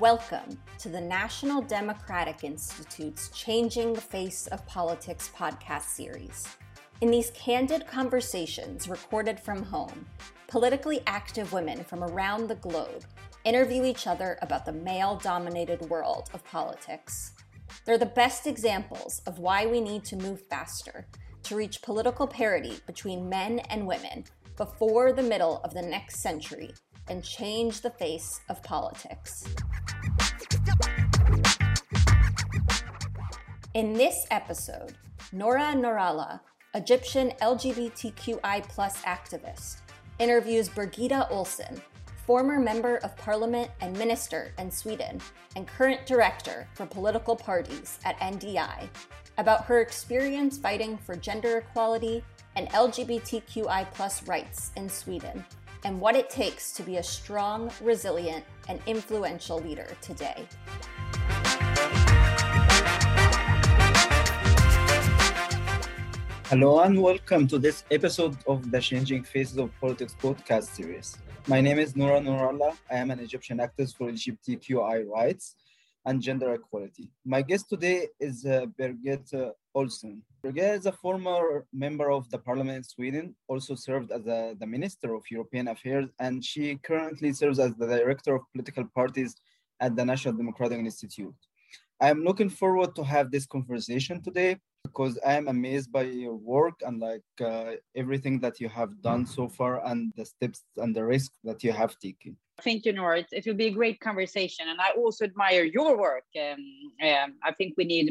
Welcome to the National Democratic Institute's Changing the Face of Politics podcast series. In these candid conversations recorded from home, politically active women from around the globe interview each other about the male dominated world of politics. They're the best examples of why we need to move faster to reach political parity between men and women before the middle of the next century and change the face of politics. In this episode, Nora Nourallah, Egyptian LGBTQI activist, interviews Birgitta Ohlsson, former member of parliament and minister in Sweden and current director for political parties at NDI, about her experience fighting for gender equality and LGBTQI rights in Sweden and what it takes to be a strong, resilient, and influential leader today. Hello and welcome to this episode of the Changing Faces of Politics podcast series. My name is Noura Nourallah. I am an Egyptian activist for LGBTQI rights and gender equality. My guest today is uh, Birgitta Ohlsson. Birgitta is a former member of the parliament in Sweden, also served as a, the Minister of European Affairs, and she currently serves as the Director of Political Parties at the National Democratic Institute. I am looking forward to have this conversation today because I am amazed by your work and like uh, everything that you have done so far and the steps and the risks that you have taken. Thank you, Nora. It, will be a great conversation, and I also admire your work. Um, um, I think we need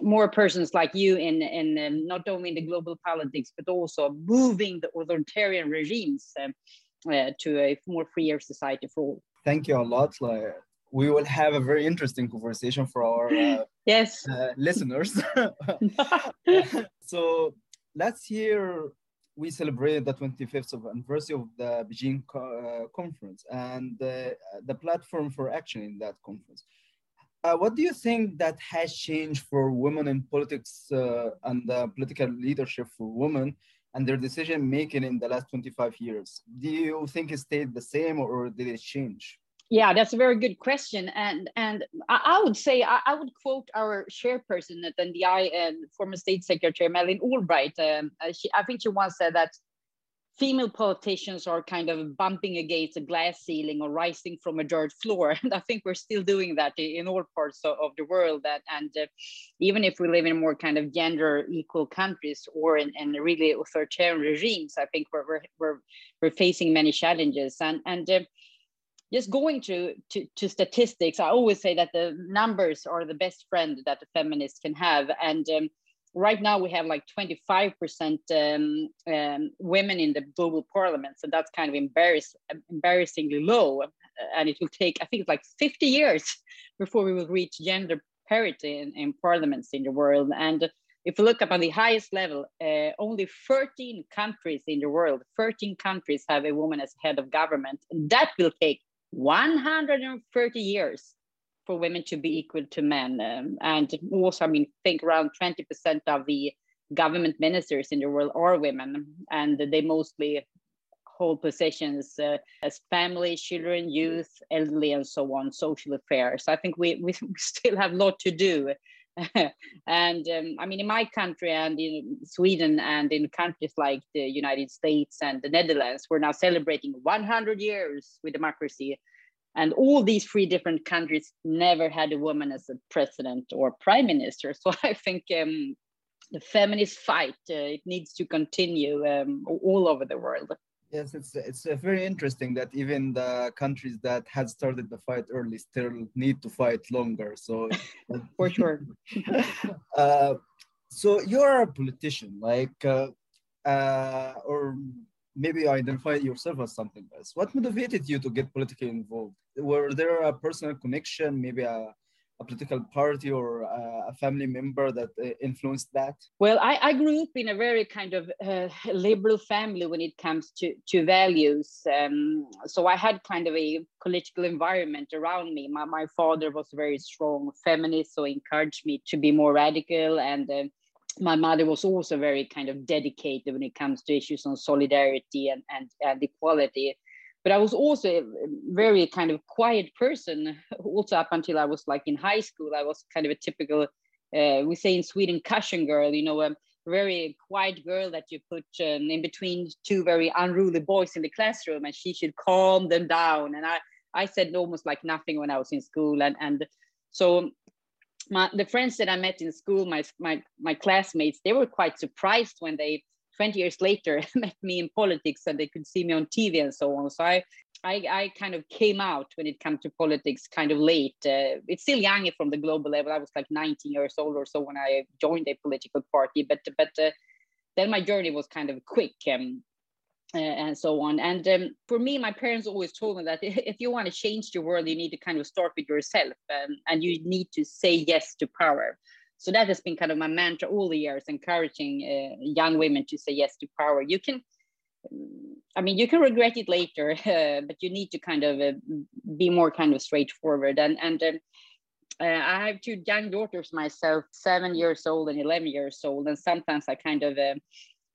more persons like you in in um, not only in the global politics but also moving the authoritarian regimes um, uh, to a more freer society for all. Thank you a lot. Like, we will have a very interesting conversation for our uh, yes uh, listeners. so last year we celebrated the 25th of anniversary of the Beijing co- uh, conference and uh, the platform for action in that conference. Uh, what do you think that has changed for women in politics uh, and political leadership for women and their decision making in the last 25 years? Do you think it stayed the same or did it change? Yeah, that's a very good question, and and I, would say I, I, would quote our chairperson at NDI and former State Secretary Madeleine Albright. Um, uh, she, I think she once said that female politicians are kind of bumping against a glass ceiling or rising from a dirt floor, and I think we're still doing that in all parts of, the world. That and uh, even if we live in more kind of gender equal countries or in, in really authoritarian regimes, I think we're we're we're, we're facing many challenges, and and. Uh, just going to, to, to statistics, I always say that the numbers are the best friend that a feminist can have. And um, right now we have like 25% um, um, women in the global parliament. So that's kind of embarrass, embarrassingly low. And it will take, I think it's like 50 years before we will reach gender parity in, in parliaments in the world. And if you look up on the highest level, uh, only 13 countries in the world, 13 countries have a woman as head of government. And that will take 130 years for women to be equal to men. Um, and also, I mean, think around 20% of the government ministers in the world are women, and they mostly hold positions uh, as family, children, youth, elderly, and so on, social affairs. I think we, we still have a lot to do. and um, I mean, in my country and in Sweden and in countries like the United States and the Netherlands, we're now celebrating 100 years with democracy. And all these three different countries never had a woman as a president or prime minister. So I think um, the feminist fight uh, it needs to continue um, all over the world. Yes, it's it's uh, very interesting that even the countries that had started the fight early still need to fight longer. So, for sure. uh, so you're a politician, like, uh, uh, or maybe identify yourself as something else. What motivated you to get politically involved? Were there a personal connection, maybe a a political party or a family member that uh, influenced that? Well, I, I, grew up in a very kind of uh, liberal family when it comes to, to values. Um, so I had kind of a political environment around me. My, my father was very strong feminist, so encouraged me to be more radical. And uh, my mother was also very kind of dedicated when it comes to issues on solidarity and, and, and equality. but I was also a very kind of quiet person. Also up until I was like in high school, I was kind of a typical, uh, we say in Sweden, cushion girl. You know, a very quiet girl that you put um, in between two very unruly boys in the classroom, and she should calm them down. And I, I said almost like nothing when I was in school, and and so my the friends that I met in school, my my my classmates, they were quite surprised when they 20 years later met me in politics and they could see me on TV and so on. So I, I, I kind of came out when it comes to politics kind of late. Uh, it's still young from the global level. I was like 19 years old or so when I joined a political party, but but uh, then my journey was kind of quick. Um, and so on. And um, for me, my parents always told me that if you want to change the world, you need to kind of start with yourself um, and you need to say yes to power. So that has been kind of my mantra all the years encouraging uh, young women to say yes to power. You can i mean you can regret it later uh, but you need to kind of uh, be more kind of straightforward. And and um, uh, i have two young daughters myself seven years old and 11 years old and sometimes i kind of uh,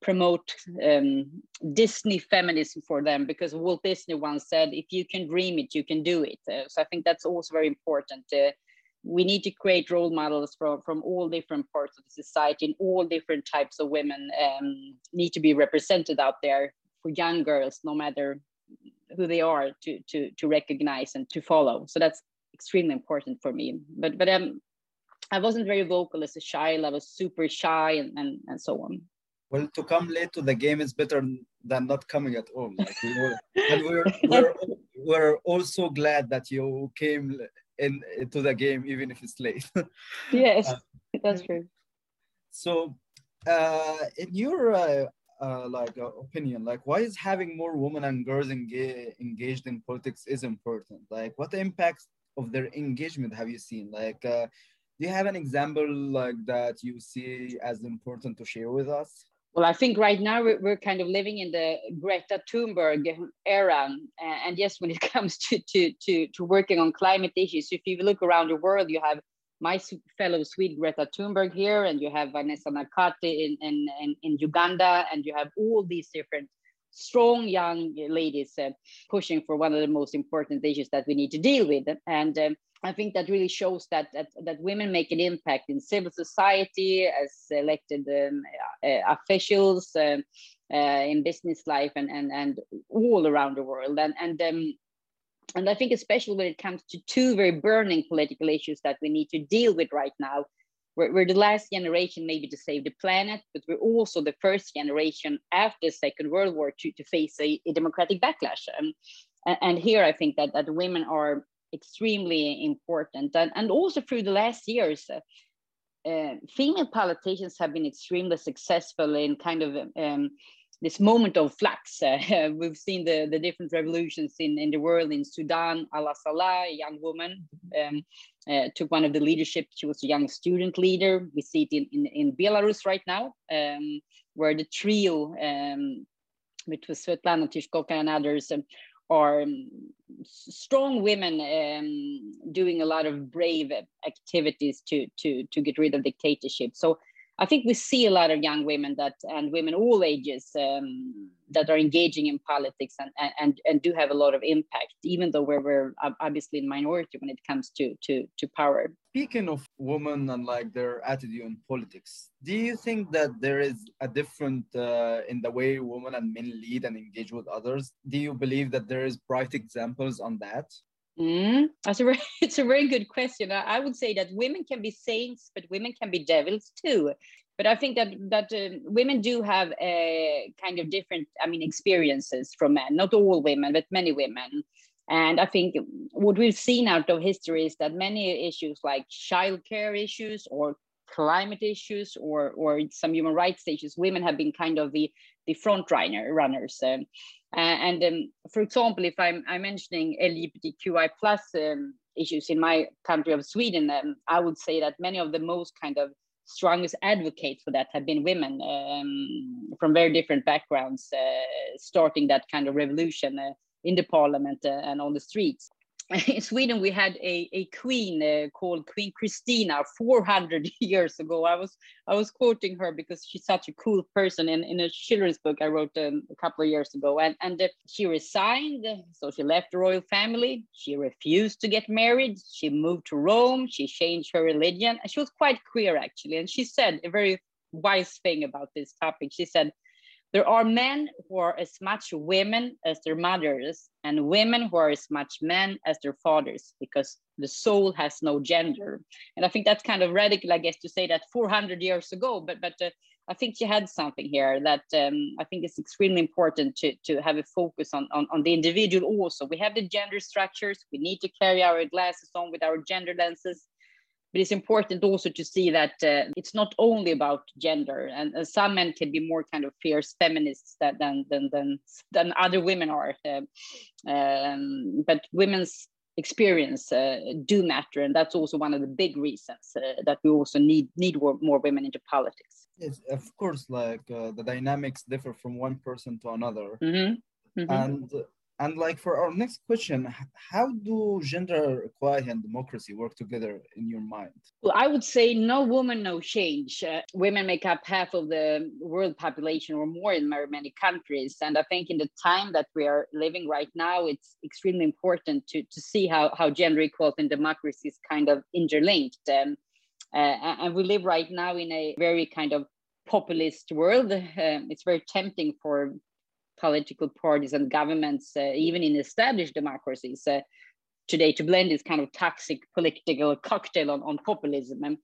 promote um, Disney feminism for them because Walt Disney once said, if you can dream it, you can do it. Uh, so I think that's also very important. Uh, we need to create role models from, from all different parts of the society and all different types of women um, need to be represented out there for young girls no matter who they are to to to recognize and to follow so that's extremely important for me but but um i wasn't very vocal as a child i was super shy and and, and so on well to come late to the game is better than not coming at all like we were, and we're, we're we're also glad that you came in into the game even if it's late. Yes uh, that's true. so uh, in your uh, uh, like uh, opinion like why is having more women and girls engage, engaged in politics is important? Like what impacts of their engagement have you seen? Like uh, do you have an example like that you see as important to share with us well, I think right now we're, kind of living in the Greta Thunberg era. And yes, when it comes to, to, to, to working on climate issues, if you look around the world, you have my fellow Swede Greta Thunberg here, and you have Vanessa Nakate in, in, in, in Uganda, and you have all these different strong young ladies uh, pushing for one of the most important issues that we need to deal with. And um, I think that really shows that, that, that women make an impact in civil society as elected um, uh, officials, um, uh, in business life, and, and, and all around the world. And, and, um, and I think, especially when it comes to two very burning political issues that we need to deal with right now, we're, we're the last generation maybe to save the planet, but we're also the first generation after the Second World War to, to face a, a democratic backlash. And, and here I think that, that women are extremely important. And, and also through the last years, uh, uh, female politicians have been extremely successful in kind of um, this moment of flux. Uh, we've seen the, the different revolutions in, in the world in Sudan. Alaa Salah, a young woman, um, uh, took one of the leadership. She was a young student leader. We see it in, in, in Belarus right now, um, where the trio, um, which was Svetlana Tishkovka and others, um, are um, strong women um, doing a lot of brave activities to to to get rid of dictatorship. So I think we see a lot of young women that and women all ages um, that are engaging in politics and, and and do have a lot of impact, even though we're, we're obviously in minority when it comes to to to power. Speaking of women and like their attitude in politics, do you think that there is a different uh, in the way women and men lead and engage with others? Do you believe that there is bright examples on that? Mm, that's a very, it's a very good question. I, I, would say that women can be saints, but women can be devils too. But I think that that uh, women do have a kind of different, I mean, experiences from men. Not all women, but many women. And I think what we've seen out of history is that many issues like childcare issues or climate issues or or some human rights issues, women have been kind of the the front runner runners. Um, and um, for example, if I'm, I'm mentioning LGBTQI plus um, issues in my country of Sweden, um, I would say that many of the most kind of strongest advocates for that have been women um, from very different backgrounds, uh, starting that kind of revolution uh, in the parliament uh, and on the streets. in Sweden, we had a, a queen uh, called Queen Christina 400 years ago. I was I was quoting her because she's such a cool person. In, in a children's book I wrote um, a couple of years ago, and and uh, she resigned, so she left the royal family. She refused to get married. She moved to Rome. She changed her religion, and she was quite queer actually. And she said a very wise thing about this topic. She said there are men who are as much women as their mothers, and women who are as much men as their fathers, because the soul has no gender. And I think that's kind of radical, I guess, to say that 400 years ago. But but uh, I think she had something here that um, I think is extremely important to to have a focus on, on on the individual. Also, we have the gender structures. We need to carry our glasses on with our gender lenses but it's important also to see that uh, it's not only about gender and uh, some men can be more kind of fierce feminists than than than than other women are uh, um, but women's experience uh, do matter and that's also one of the big reasons uh, that we also need need more women into politics yes of course like uh, the dynamics differ from one person to another mm-hmm. Mm-hmm. and and like for our next question, how do gender equality and democracy work together in your mind? Well, I would say no woman, no change. Uh, women make up half of the world population or more in many countries. And I think in the time that we are living right now, it's extremely important to, to see how, how gender equality and democracy is kind of interlinked. Um, uh, and we live right now in a very kind of populist world. Um, it's very tempting for political parties and governments, uh, even in established democracies, uh, today to blend this kind of toxic political cocktail on, on populism. And,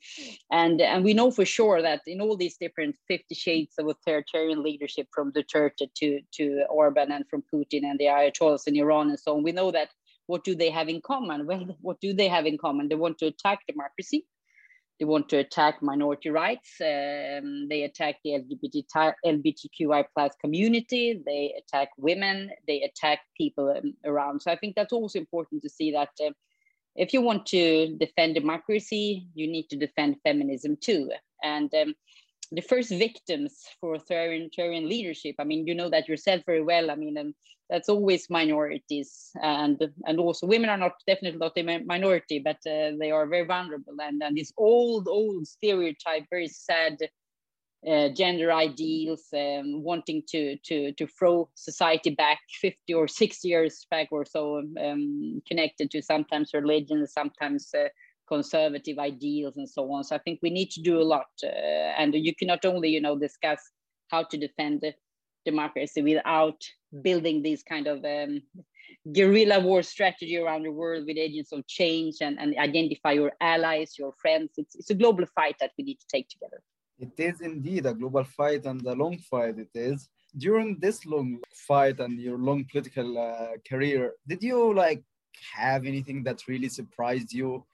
and, and we know for sure that in all these different 50 shades of authoritarian leadership from Duterte to, to Orban and from Putin and the Ayatollahs in Iran and so on, we know that what do they have in common? Well, what do they have in common? They want to attack democracy they want to attack minority rights. Um, they attack the LGBT, LGBTQI plus community. They attack women. They attack people um, around. So I think that's also important to see that uh, if you want to defend democracy, you need to defend feminism too. And um, the first victims for authoritarian leadership. I mean, you know that yourself very well. I mean, um, that's always minorities, and and also women are not definitely not a minority, but uh, they are very vulnerable. And and this old old stereotype, very sad. Uh, gender ideals, um, wanting to to to throw society back 50 or 60 years back or so, um, connected to sometimes religion, sometimes uh, conservative ideals and so on. So I think we need to do a lot, uh, and you cannot only you know discuss how to defend democracy without building these kind of um, guerrilla war strategy around the world with agents of change and, and identify your allies, your friends. It's, it's a global fight that we need to take together. It is indeed a global fight and a long fight. It is. During this long fight and your long political uh, career, did you like have anything that really surprised you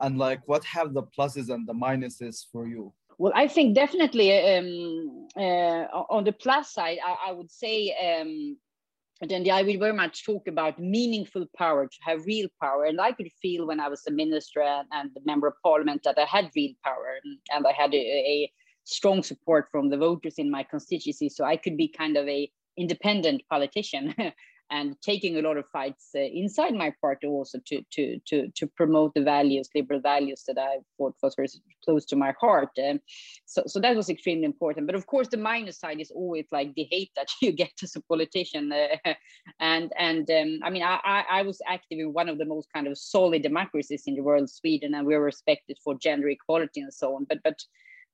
and like what have the pluses and the minuses for you well i think definitely um, uh, on the plus side i, I would say um, I will very much talk about meaningful power, to have real power. And I could feel when I was a minister and, and a member of parliament that I had real power and, and I had a, a, strong support from the voters in my constituency. So I could be kind of a independent politician and taking a lot of fights uh, inside my party also to to to to promote the values, liberal values that I thought was very close to my heart. Um, so so that was extremely important. But of course, the minus side is always like the hate that you get as a politician. Uh, and and um, I mean, I, I, I was active in one of the most kind of solid democracies in the world, Sweden, and we were respected for gender equality and so on. But but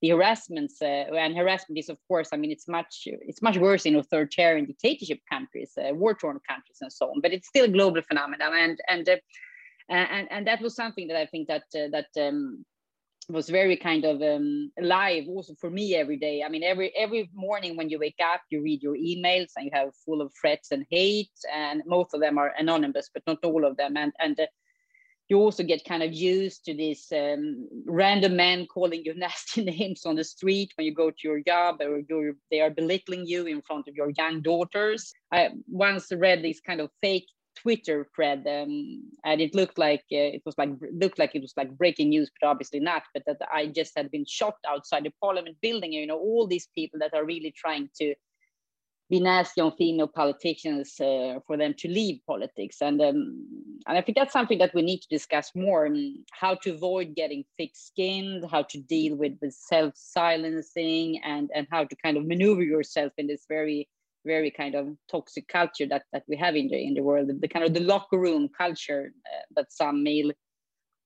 the harassments uh, and harassment is of course i mean it's much it's much worse in authoritarian dictatorship countries uh, war torn countries and so on but it's still a global phenomenon. And and uh, and and that was something that i think that uh, that um, was very kind of um, alive also for me every day. I mean every every morning when you wake up you read your emails and you have full of threats and hate and most of them are anonymous but not all of them. And and uh, you also get kind of used to this um, random man calling you nasty names on the street when you go to your job or they are belittling you in front of your young daughters. I once read this kind of fake Twitter thread, um, and it looked like uh, it was like looked like it was like breaking news, but obviously not. But that I just had been shot outside the Parliament building. You know, all these people that are really trying to be nasty on female politicians uh, for them to leave politics. And, um, and I think that's something that we need to discuss more how to avoid getting thick skinned, how to deal with, with self silencing, and, and how to kind of maneuver yourself in this very very kind of toxic culture that, that we have in the in the world the kind of the locker room culture uh, that some male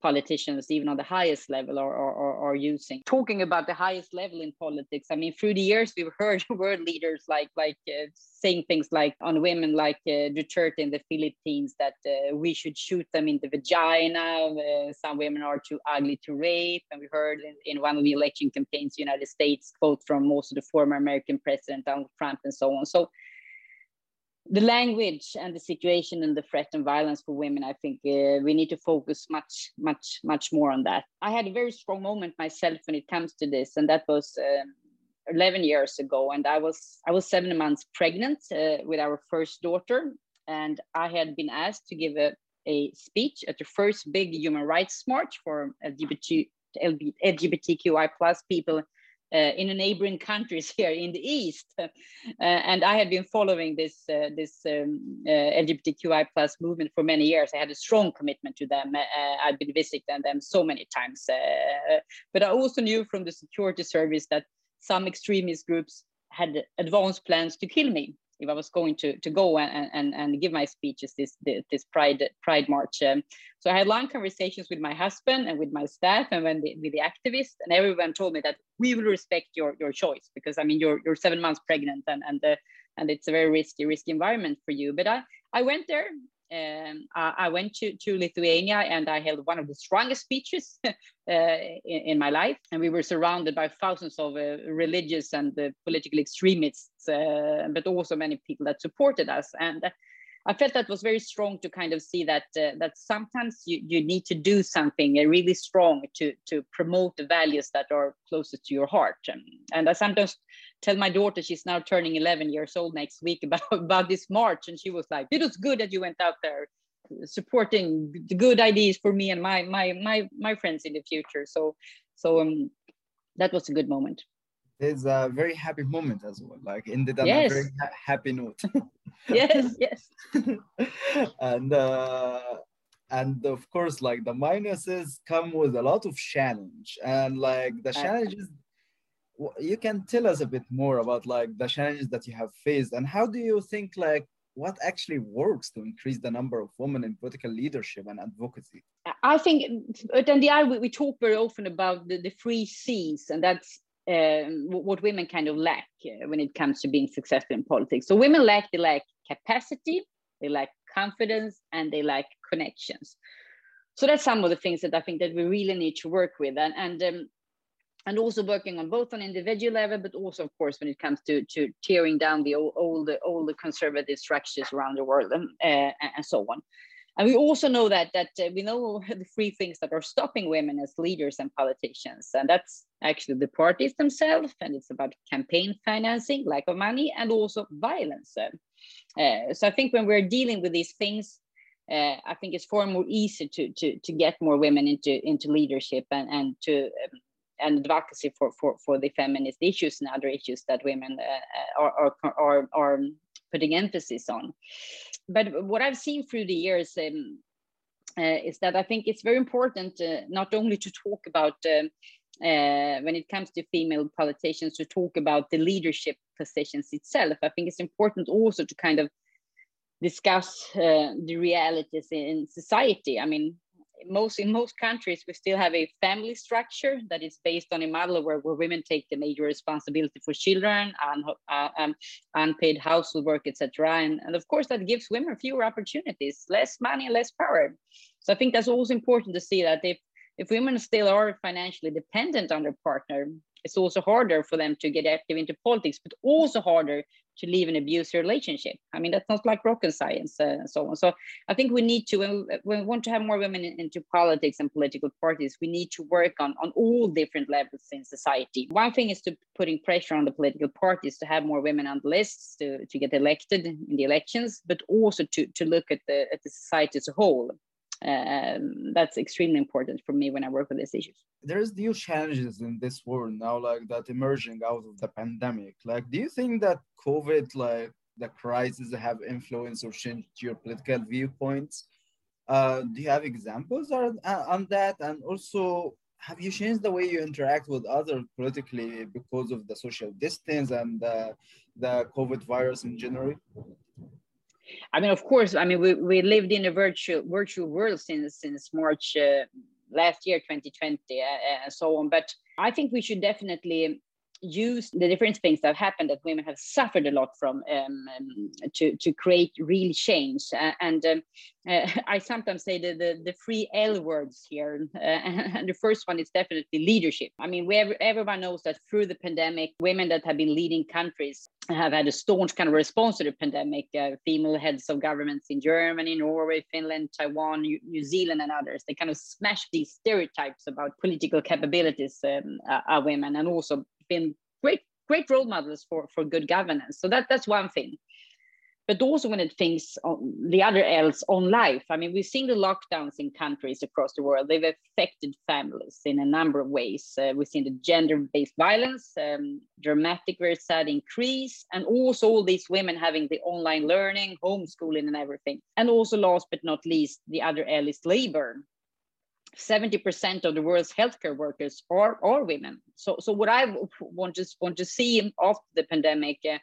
politicians, even on the highest level, are, are, are, using. Talking about the highest level in politics, I mean, through the years, we've heard world leaders like like uh, saying things like on women, like uh, Duterte in the Philippines, that uh, we should shoot them in the vagina. Uh, some women are too ugly to rape, and we heard in, in one of the election campaigns, United States, quote from most of the former American president Donald Trump, and so on. So the language and the situation and the threat and violence for women i think uh, we need to focus much much much more on that. I had a very strong moment myself when it comes to this and that was um, 11 years ago and i was i was seven months pregnant uh, with our first daughter and i had been asked to give a, a speech at the first big human rights march for lgbt lgbtqi plus people uh, in the neighboring countries here in the east. Uh, and I had been following this uh, this um, LGBTQI plus movement for many years. I had a strong commitment to them. I'd been visiting them so many times. but I also knew from the security service that some extremist groups had advanced plans to kill me if I was going to to go and and, and give my speeches this this Pride Pride March. Um, so I had long conversations with my husband and with my staff and when the, with the activists, and everyone told me that we will respect your your choice because I mean you're you're seven months pregnant and and the, and it's a very risky risky environment for you. But I I went there um, I, I, went to, to Lithuania and I held one of the strongest speeches uh, in, in, my life. And we were surrounded by thousands of uh, religious and uh, political extremists, uh, but also many people that supported us. And I felt that was very strong to kind of see that uh, that sometimes you, you need to do something uh, really strong to to promote the values that are closest to your heart. And, and I sometimes tell my daughter she's now turning 11 years old next week about about this march, and she was like, "It was good that you went out there." supporting the good ideas for me and my my my my friends in the future so so um that was a good moment it's a very happy moment as well like ended on yes. a very ha- happy note yes yes and uh and of course like the minuses come with a lot of challenge and like the challenges you can tell us a bit more about like the challenges that you have faced and how do you think like what actually works to increase the number of women in political leadership and advocacy? I think at NDI we, we talk very often about the, the three C's, and that's um, what women kind of lack uh, when it comes to being successful in politics. So women lack the lack capacity, they lack confidence, and they lack connections. So that's some of the things that I think that we really need to work with, and and um, and also working on both on individual level, but also of course when it comes to to tearing down the old old, old conservative structures around the world and, uh, and so on. And we also know that that uh, we know the three things that are stopping women as leaders and politicians, and that's actually the parties themselves, and it's about campaign financing, lack of money, and also violence. Uh, so I think when we're dealing with these things, uh, I think it's far more easy to to to get more women into into leadership and and to um, and advocacy for, for, for the feminist issues and other issues that women uh, are, are, are, are putting emphasis on. But what I've seen through the years um, uh, is that I think it's very important uh, not only to talk about um, uh, when it comes to female politicians to talk about the leadership positions itself. I think it's important also to kind of discuss uh, the realities in society. I mean, most in most countries we still have a family structure that is based on a model where, where women take the major responsibility for children and uh, um, unpaid household work etc and, and of course that gives women fewer opportunities less money less power so i think that's also important to see that if if women still are financially dependent on their partner it's also harder for them to get active into politics but also harder to leave an abusive relationship. I mean, that's not like rocket science uh, and so on. So I think we need to, when we, when we want to have more women in, into politics and political parties, we need to work on, on all different levels in society. One thing is to putting pressure on the political parties to have more women on the lists to, to get elected in the elections, but also to, to look at the, at the society as a whole. Um, that's extremely important for me when I work with these issues. There's new challenges in this world now, like that emerging out of the pandemic. Like, do you think that COVID, like the crisis, have influenced or changed your political viewpoints? Uh, do you have examples on, on that? And also, have you changed the way you interact with others politically because of the social distance and uh, the COVID virus in general? I mean, of course, I mean, we, we lived in a virtual virtual world since since March uh, last year, 2020, uh, and so on. But I think we should definitely use the different things that have happened that women have suffered a lot from um, um, to, to create real change. Uh, and um, uh, I sometimes say the, the, the three L words here. Uh, and the first one is definitely leadership. I mean, we have, everyone knows that through the pandemic, women that have been leading countries have had a staunch kind of response to the pandemic. Uh, female heads of governments in Germany, Norway, Finland, Taiwan, New, Zealand, and others. They kind of smashed these stereotypes about political capabilities um, uh, of women and also been great great role models for for good governance. So that that's one thing. But also when it thinks on the other else on life. I mean, we've seen the lockdowns in countries across the world. They've affected families in a number of ways. Uh, we've seen the gender-based violence, um, dramatic, very sad increase, and also all these women having the online learning, homeschooling, and everything. And also, last but not least, the other L is labor. 70% of the world's healthcare workers are, are women. So, so what I want to want to see after the pandemic, uh,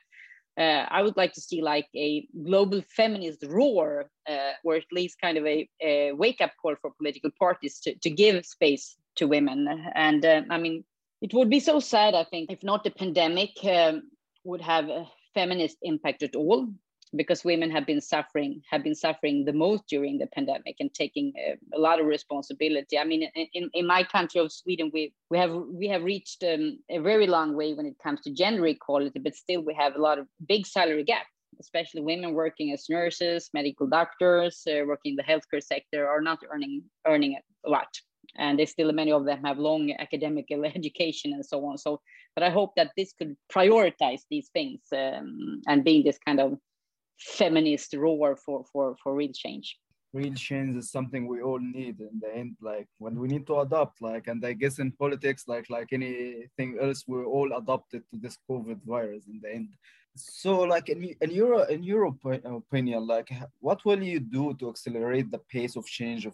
uh, I would like to see like a global feminist roar, uh, or at least kind of a, a, wake up call for political parties to, to give space to women. And uh, I mean, it would be so sad, I think, if not the pandemic um, would have a feminist impact at all because women have been suffering have been suffering the most during the pandemic and taking a, a lot of responsibility. I mean, in, in my country of Sweden, we we have we have reached um, a very long way when it comes to gender equality, but still we have a lot of big salary gap. Especially women working as nurses, medical doctors, uh, working in the healthcare sector are not earning earning a lot and they still many of them have long academic education and so on so but i hope that this could prioritize these things um, and being this kind of feminist roar for for for real change. Real change is something we all need in the end like when we need to adopt like and i guess in politics like like anything else we're all adopted to this covid virus in the end. So like in, in your in your opinion like what will you do to accelerate the pace of change of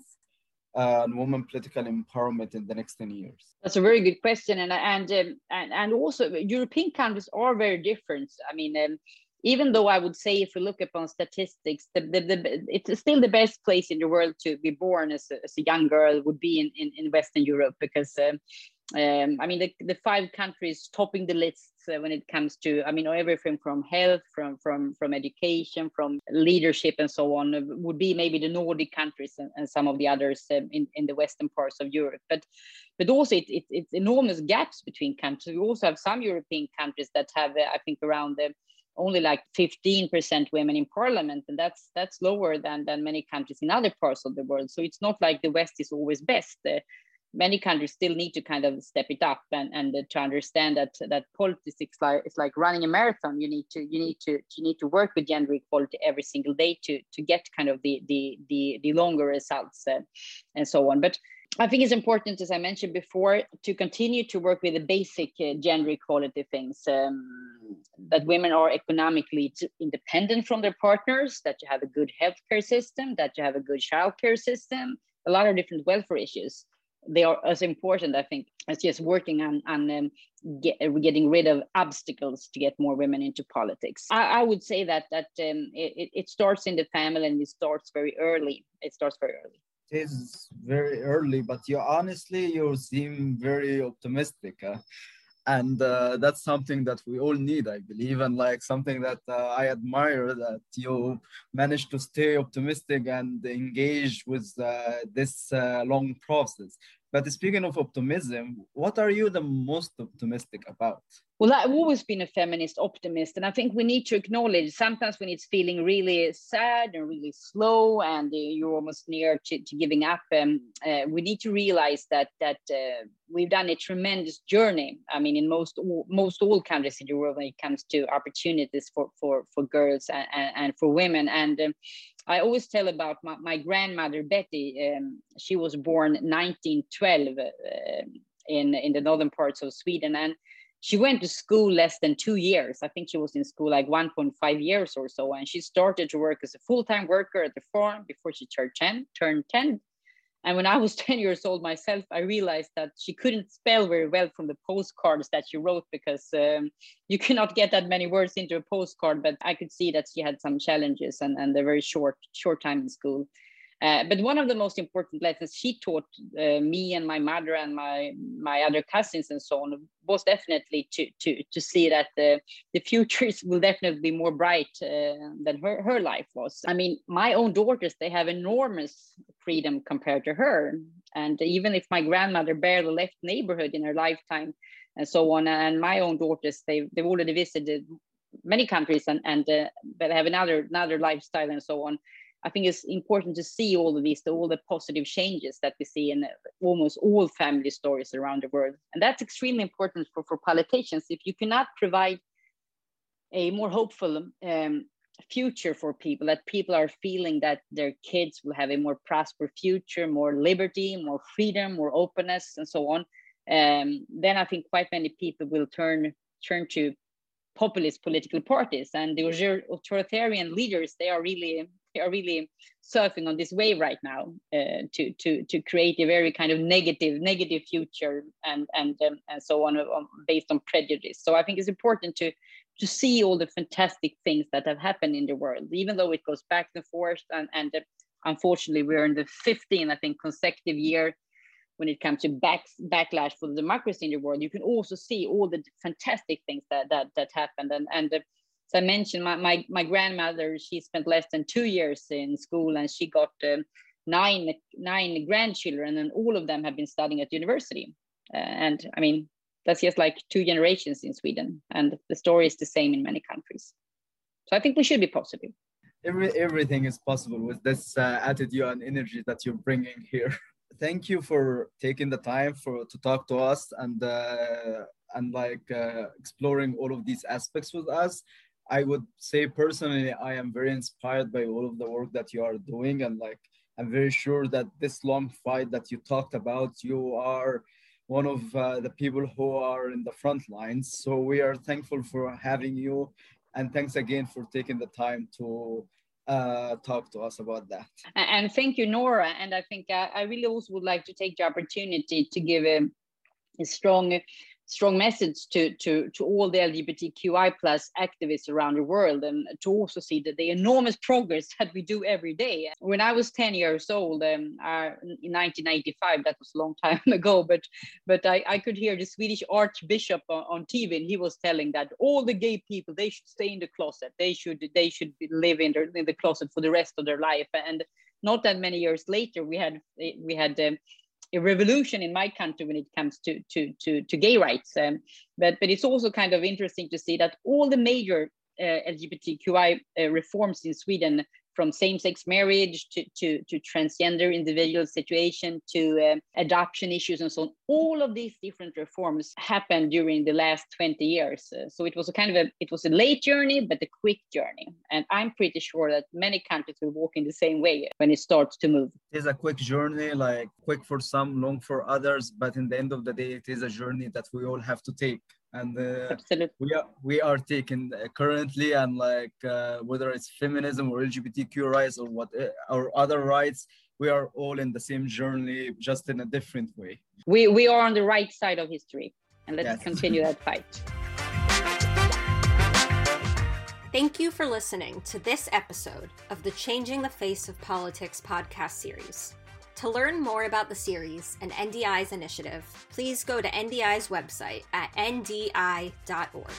uh, women political empowerment in the next 10 years? That's a very good question and and um, and, and also european countries are very different. I mean um, even though I would say, if we look upon statistics, the, the, the, it's still the best place in the world to be born as a, as a young girl would be in, in, in Western Europe because, um, um, I mean, the, the five countries topping the lists uh, when it comes to, I mean, everything from health, from from from education, from leadership, and so on, uh, would be maybe the Nordic countries and, and some of the others um, in, in the western parts of Europe. But but also it, it, it's enormous gaps between countries. We also have some European countries that have, uh, I think, around the only like 15% women in parliament and that's that's lower than than many countries in other parts of the world. So it's not like the west is always best. Uh, many countries still need to kind of step it up and, and uh, to understand that that politics is like it's like running a marathon. You need to you need to you need to work with gender equality every single day to to get kind of the the the, the longer results uh, and so on. But I think it's important, as I mentioned before, to continue to work with the basic uh, gender equality things um, that women are economically independent from their partners, that you have a good healthcare system, that you have a good childcare system, a lot of different welfare issues. They are as important, I think, as just working on, on um, get, getting rid of obstacles to get more women into politics. I, I would say that that um, it, it starts in the family and it starts very early. It starts very early is very early, but you honestly you seem very optimistic, uh, and uh, that's something that we all need, I believe, and like something that uh, I admire that you managed to stay optimistic and engage with uh, this uh, long process. But speaking of optimism, what are you the most optimistic about? Well, I've always been a feminist optimist, and I think we need to acknowledge sometimes when it's feeling really sad and really slow, and uh, you're almost near to, to giving up. Um, uh, we need to realize that that uh, we've done a tremendous journey. I mean, in most all, most all countries in the world, when it comes to opportunities for for for girls and, and, and for women, and um, I always tell about my, my grandmother Betty. Um, she was born 1912 uh, in in the northern parts of Sweden, and she went to school less than two years. I think she was in school like 1.5 years or so, and she started to work as a full time worker at the farm before she turned 10. Turned 10. And when I was 10 years old myself, I realized that she couldn't spell very well from the postcards that she wrote because um, you cannot get that many words into a postcard. But I could see that she had some challenges and, and a very short short time in school. Uh, but one of the most important lessons she taught uh, me and my mother and my my other cousins and so on was definitely to to to see that the the futures will definitely be more bright uh, than her her life was. I mean, my own daughters they have enormous freedom compared to her, and even if my grandmother barely left neighborhood in her lifetime and so on, and my own daughters they they've already visited many countries and and uh, but have another another lifestyle and so on I think it's important to see all of these, all the positive changes that we see in almost all family stories around the world. And that's extremely important for, for politicians. If you cannot provide a more hopeful um, future for people, that people are feeling that their kids will have a more prosperous future, more liberty, more freedom, more openness, and so on, um, then I think quite many people will turn turn to populist political parties and the authoritarian leaders they are really are really surfing on this wave right now uh, to to to create a very kind of negative negative future and and um, and so on um, based on prejudice. So I think it's important to to see all the fantastic things that have happened in the world, even though it goes back and forth. And and uh, unfortunately, we're in the 15th, I think, consecutive year when it comes to back, backlash for the democracy in the world. You can also see all the fantastic things that that that happened and and. Uh, so I mentioned my, my, my grandmother, she spent less than two years in school and she got um, nine, nine grandchildren and all of them have been studying at university. Uh, and I mean, that's just like two generations in Sweden. And the story is the same in many countries. So I think we should be positive. Every, everything is possible with this uh, attitude and energy that you're bringing here. Thank you for taking the time for to talk to us and uh, and like uh, exploring all of these aspects with us. I would say personally, I am very inspired by all of the work that you are doing. And like, I'm very sure that this long fight that you talked about, you are one of uh, the people who are in the front lines. So we are thankful for having you. And thanks again for taking the time to uh, talk to us about that. And thank you, Nora. And I think I, I really also would like to take the opportunity to give a, a strong strong message to, to, to all the LGBTQI plus activists around the world and to also see that the enormous progress that we do every day. When I was 10 years old um, uh, in 1985, that was a long time ago, but but I, I could hear the Swedish Archbishop on, on TV and he was telling that all the gay people, they should stay in the closet. They should they should live in, the in the closet for the rest of their life. And not that many years later, we had we had um, a revolution in my country when it comes to to to, to gay rights. Um, but but it's also kind of interesting to see that all the major uh, LGBTQI uh, reforms in Sweden from same-sex marriage to, to, to transgender individual situation to uh, adoption issues and so on. All of these different reforms happened during the last 20 years. Uh, so it was a kind of a it was a late journey, but a quick journey. And I'm pretty sure that many countries will walk in the same way when it starts to move. It is a quick journey, like quick for some, long for others. But in the end of the day, it is a journey that we all have to take and uh, we are we are taking uh, currently and like uh, whether it's feminism or lgbtq rights or what uh, or other rights we are all in the same journey just in a different way we we are on the right side of history and let's yes. continue that fight Thank you for listening to this episode of the Changing the Face of Politics podcast series. To learn more about the series and NDI's initiative, please go to NDI's website at ndi.org.